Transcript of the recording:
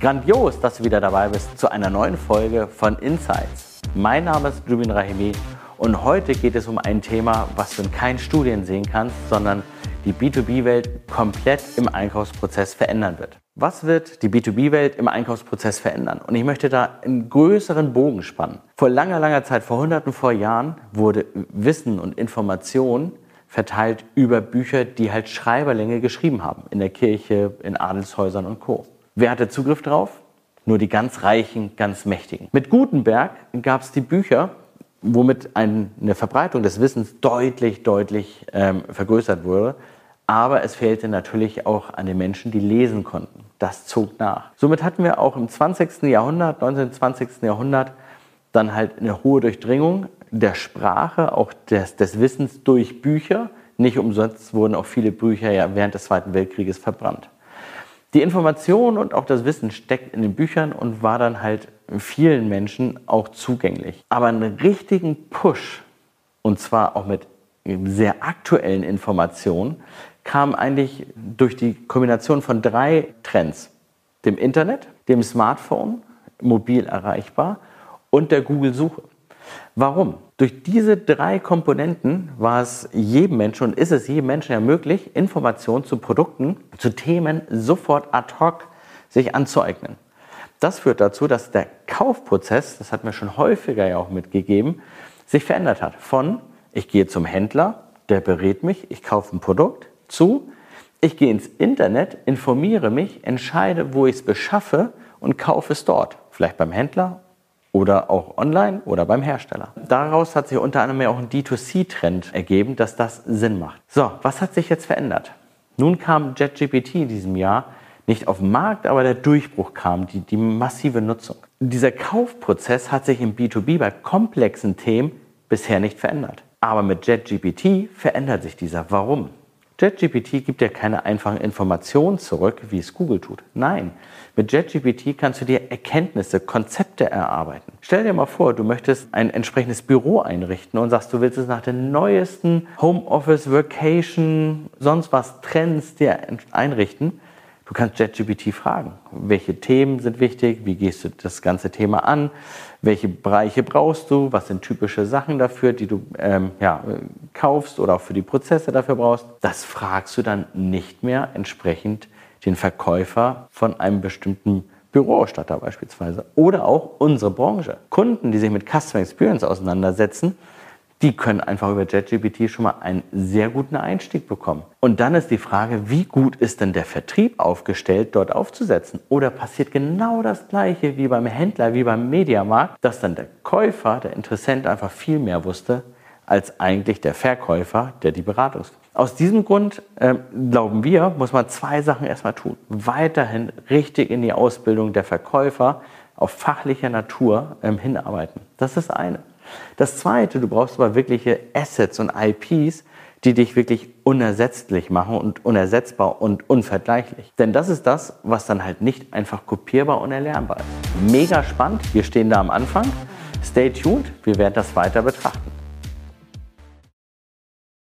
Grandios, dass du wieder dabei bist zu einer neuen Folge von Insights. Mein Name ist Rubin Rahimi und heute geht es um ein Thema, was du in keinen Studien sehen kannst, sondern die B2B-Welt komplett im Einkaufsprozess verändern wird. Was wird die B2B-Welt im Einkaufsprozess verändern? Und ich möchte da einen größeren Bogen spannen. Vor langer, langer Zeit, vor hunderten vor Jahren, wurde Wissen und Information verteilt über Bücher, die halt Schreiberlinge geschrieben haben. In der Kirche, in Adelshäusern und Co. Wer hatte Zugriff drauf? Nur die ganz Reichen, ganz Mächtigen. Mit Gutenberg gab es die Bücher, womit eine Verbreitung des Wissens deutlich, deutlich ähm, vergrößert wurde. Aber es fehlte natürlich auch an den Menschen, die lesen konnten. Das zog nach. Somit hatten wir auch im 20. Jahrhundert, 19. 20. Jahrhundert, dann halt eine hohe Durchdringung der Sprache, auch des, des Wissens durch Bücher. Nicht umsonst wurden auch viele Bücher ja während des Zweiten Weltkrieges verbrannt. Die Information und auch das Wissen steckt in den Büchern und war dann halt vielen Menschen auch zugänglich. Aber einen richtigen Push, und zwar auch mit sehr aktuellen Informationen, kam eigentlich durch die Kombination von drei Trends. Dem Internet, dem Smartphone, mobil erreichbar und der Google-Suche. Warum? Durch diese drei Komponenten war es jedem Menschen und ist es jedem Menschen ja möglich, Informationen zu Produkten, zu Themen sofort ad hoc sich anzueignen. Das führt dazu, dass der Kaufprozess, das hat mir schon häufiger ja auch mitgegeben, sich verändert hat. Von ich gehe zum Händler, der berät mich, ich kaufe ein Produkt, zu ich gehe ins Internet, informiere mich, entscheide, wo ich es beschaffe und kaufe es dort. Vielleicht beim Händler oder auch online oder beim Hersteller. Daraus hat sich unter anderem ja auch ein D2C-Trend ergeben, dass das Sinn macht. So, was hat sich jetzt verändert? Nun kam JetGPT in diesem Jahr nicht auf den Markt, aber der Durchbruch kam, die, die massive Nutzung. Dieser Kaufprozess hat sich im B2B bei komplexen Themen bisher nicht verändert. Aber mit JetGPT verändert sich dieser. Warum? JetGPT gibt dir keine einfachen Informationen zurück, wie es Google tut. Nein, mit JetGPT kannst du dir Erkenntnisse, Konzepte erarbeiten. Stell dir mal vor, du möchtest ein entsprechendes Büro einrichten und sagst, du willst es nach den neuesten Homeoffice, Vacation, sonst was Trends dir einrichten. Du kannst JetGPT fragen, welche Themen sind wichtig, wie gehst du das ganze Thema an, welche Bereiche brauchst du, was sind typische Sachen dafür, die du ähm, ja, kaufst oder auch für die Prozesse dafür brauchst. Das fragst du dann nicht mehr entsprechend den Verkäufer von einem bestimmten Büroausstatter beispielsweise oder auch unsere Branche. Kunden, die sich mit Customer Experience auseinandersetzen, die können einfach über JetGPT schon mal einen sehr guten Einstieg bekommen. Und dann ist die Frage, wie gut ist denn der Vertrieb aufgestellt, dort aufzusetzen? Oder passiert genau das Gleiche wie beim Händler, wie beim Mediamarkt, dass dann der Käufer, der Interessent einfach viel mehr wusste, als eigentlich der Verkäufer, der die Beratung. Aus diesem Grund äh, glauben wir, muss man zwei Sachen erstmal tun. Weiterhin richtig in die Ausbildung der Verkäufer auf fachlicher Natur ähm, hinarbeiten. Das ist eine. Das zweite, du brauchst aber wirkliche Assets und IPs, die dich wirklich unersetzlich machen und unersetzbar und unvergleichlich. Denn das ist das, was dann halt nicht einfach kopierbar und erlernbar ist. Mega spannend, wir stehen da am Anfang. Stay tuned, wir werden das weiter betrachten.